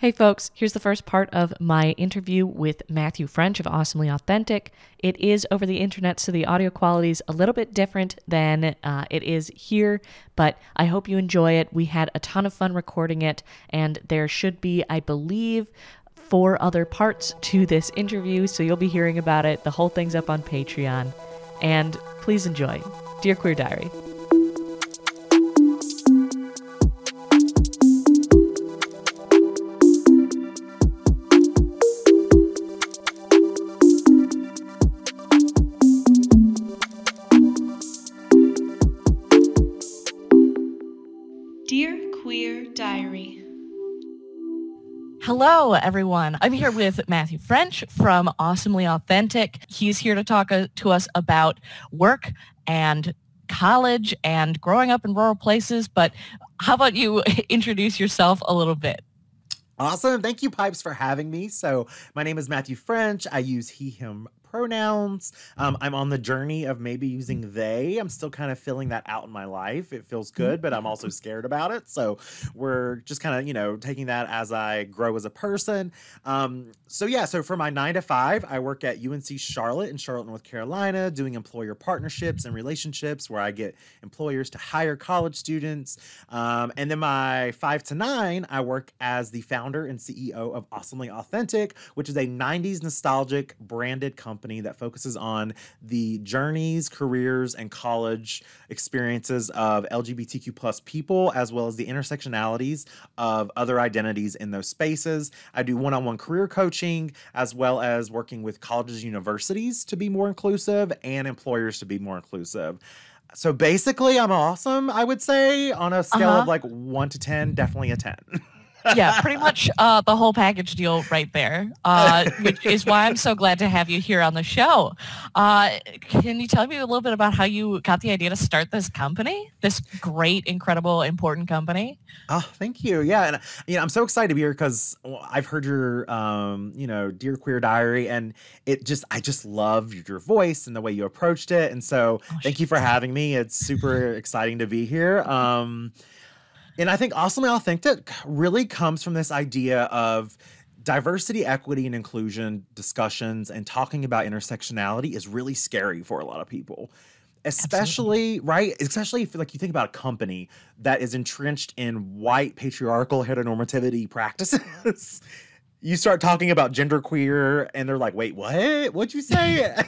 Hey folks, here's the first part of my interview with Matthew French of Awesomely Authentic. It is over the internet, so the audio quality is a little bit different than uh, it is here, but I hope you enjoy it. We had a ton of fun recording it, and there should be, I believe, four other parts to this interview, so you'll be hearing about it. The whole thing's up on Patreon. And please enjoy. Dear Queer Diary. Hello, everyone. I'm here with Matthew French from Awesomely Authentic. He's here to talk uh, to us about work and college and growing up in rural places. But how about you introduce yourself a little bit? Awesome. Thank you, Pipes, for having me. So, my name is Matthew French. I use he, him pronouns. Um, I'm on the journey of maybe using they. I'm still kind of filling that out in my life. It feels mm-hmm. good, but I'm also scared about it. So we're just kind of, you know, taking that as I grow as a person. Um, so yeah, so for my nine to five, I work at UNC Charlotte in Charlotte, North Carolina, doing employer partnerships and relationships where I get employers to hire college students. Um, and then my five to nine, I work as the founder and CEO of Awesomely Authentic, which is a 90s nostalgic branded company company that focuses on the journeys, careers, and college experiences of LGBTQ plus people, as well as the intersectionalities of other identities in those spaces. I do one-on-one career coaching, as well as working with colleges, universities to be more inclusive, and employers to be more inclusive so basically i'm awesome i would say on a scale uh-huh. of like 1 to 10 definitely a 10 yeah, pretty much uh, the whole package deal right there, uh, which is why I'm so glad to have you here on the show. Uh, can you tell me a little bit about how you got the idea to start this company, this great, incredible, important company? Oh, thank you. Yeah, and you know, I'm so excited to be here because I've heard your, um, you know, Dear Queer Diary, and it just, I just love your voice and the way you approached it, and so oh, thank you for having me. It's super exciting to be here. Um, and I think Awesomely Authentic really comes from this idea of diversity, equity, and inclusion discussions and talking about intersectionality is really scary for a lot of people. Especially, Absolutely. right? Especially if like you think about a company that is entrenched in white patriarchal heteronormativity practices. you start talking about genderqueer and they're like, wait, what? What'd you say?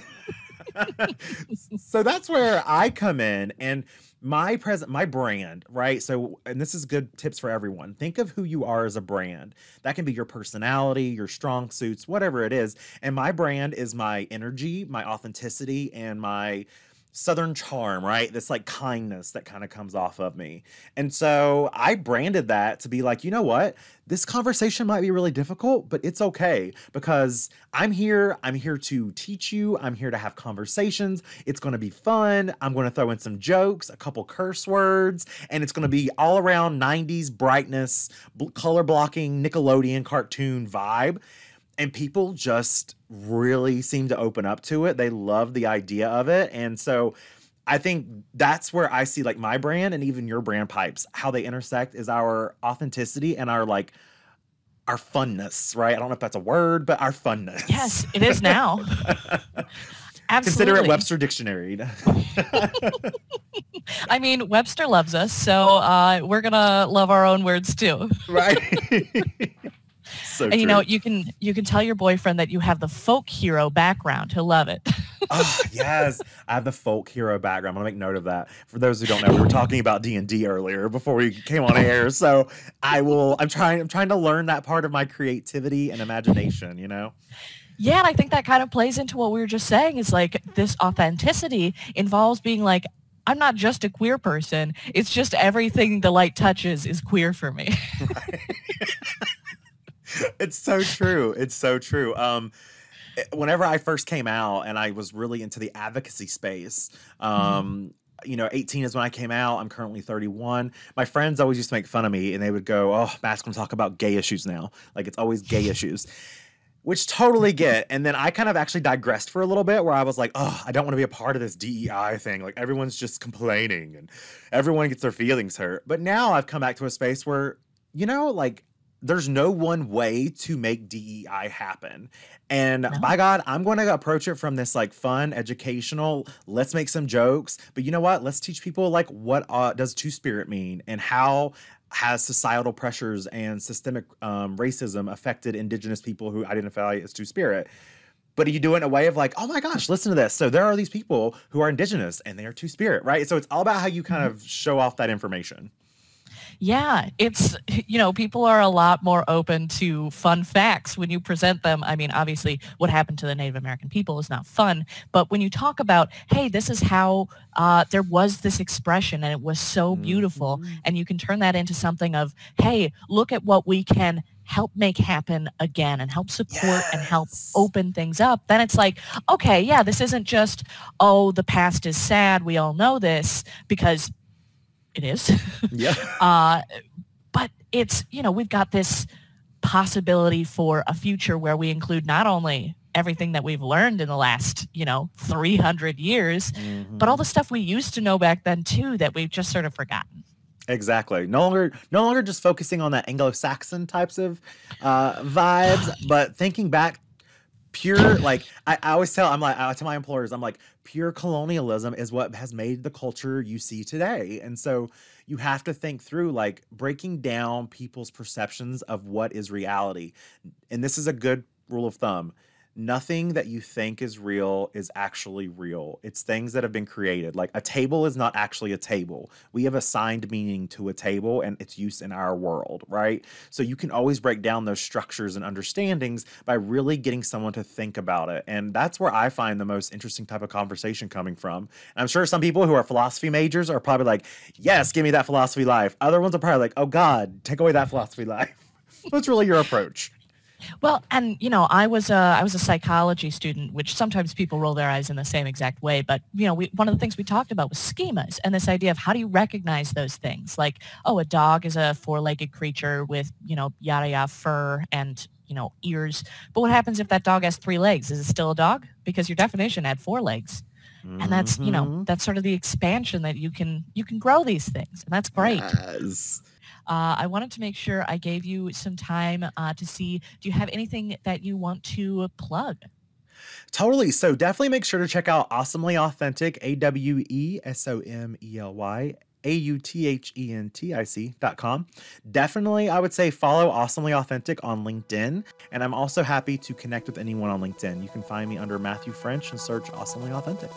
so that's where I come in. And my present my brand right? So and this is good tips for everyone. Think of who you are as a brand. That can be your personality your strong suits whatever it is. And my brand is my energy my authenticity and my southern charm, right? This like kindness that kind of comes off of me. And so I branded that to be like, you know what? This conversation might be really difficult, but it's okay because I'm here. I'm here to teach you. I'm here to have conversations. It's going to be fun. I'm going to throw in some jokes, a couple curse words, and it's going to be all around 90s brightness, color blocking, Nickelodeon cartoon vibe and people just really seem to open up to it. They love the idea of it. And so I think that's where I see like my brand and even your brand pipes, how they intersect is our authenticity and our like our funness, right? I don't know if that's a word, but our funness. Yes, it is now. Absolutely. Consider it Webster Dictionary. I mean, Webster loves us, so uh, we're gonna love our own words too. Right so and, you know you can you can tell your boyfriend that you have the folk hero background. He'll love it. Oh yes. I have the folk hero background. I'm gonna make note of that. For those who don't know we were talking about d&d earlier before we came on air. So i will i'm trying i'm trying to learn that part of my creativity and imagination you know? Yeah and i think that kind of plays into what we were just saying is like this authenticity involves being like I'm not just a queer person. It's just everything the light touches is queer for me. Right it's so true. It's so true. Um, eh, whenever I first came out and I was really into the advocacy space, mm-hmm. um, mm-hmm. you know, 18 is when I came out. I'm currently 31. My friends always used to make fun of me and they would go, Oh, Matt's gonna talk about gay issues now. Like it's always gay issues. Which totally get. And then I kind of actually digressed for a little bit where I was like, oh, I don't want to be a part of this DEI thing. Like everyone's just complaining and everyone gets their feelings hurt. But now I've come back to a space where, you know, like there's no one way to make DEI happen. And no. by God, I'm going to approach it from this like fun, educational, let's make some jokes. But you know what? Let's teach people like what uh, does two spirit mean and how has societal pressures and systemic um, racism affected indigenous people who identify as two spirit but you do it in a way of like, oh my gosh, listen to this. So there are these people who are indigenous and they are two spirit, right? So it's all about how you kind mm-hmm. of show off that information. Yeah, it's, you know, people are a lot more open to fun facts when you present them. I mean, obviously, what happened to the Native American people is not fun, but when you talk about, hey, this is how uh, there was this expression and it was so beautiful, mm-hmm. and you can turn that into something of, hey, look at what we can help make happen again and help support yes. and help open things up, then it's like, okay, yeah, this isn't just, oh, the past is sad. We all know this because it is. Yeah. uh, but it's, you know, we've got this possibility for a future where we include not only everything that we've learned in the last, you know, 300 years, mm-hmm. but all the stuff we used to know back then too that we've just sort of forgotten. Exactly. No longer, no longer just focusing on that Anglo-Saxon types of uh, vibes, but thinking back pure like I, I, always tell i'm like I tell my employers i'm like pure colonialism is what has made the culture you see today. And so you have to think through like breaking down people's perceptions of what is reality. And this is a good rule of thumb nothing that you think is real is actually real. It's things that have been created. Like a table is not actually a table. We have assigned meaning to a table and its use in our world, right? So you can always break down those structures and understandings by really getting someone to think about it. And that's where I find the most interesting type of conversation coming from. And I'm sure some people who are philosophy majors are probably like, yes, give me that philosophy life. Other ones are probably like, oh God, take away that philosophy life. What's really your approach? Well, and you know, I was a I was a psychology student, which sometimes people roll their eyes in the same exact way. But you know, we, one of the things we talked about was schemas and this idea of how do you recognize those things? Like, oh, a dog is a four-legged creature with you know yada yada fur and you know ears. But what happens if that dog has three legs? Is it still a dog? Because your definition had four legs. And that's you know mm-hmm. that's sort of the expansion that you can you can grow these things, and that's great. Yes. Uh, I wanted to make sure I gave you some time uh, to see, do you have anything that you want to plug? Totally. So definitely make sure to check out Awesomely Authentic, A W E S O M E L Y. A-U-T-H-E-N-T-I-C dot com. Definitely, I would say follow Awesomely Authentic on LinkedIn. And I'm also happy to connect with anyone on LinkedIn. You can find me under Matthew French and search Awesomely Authentic.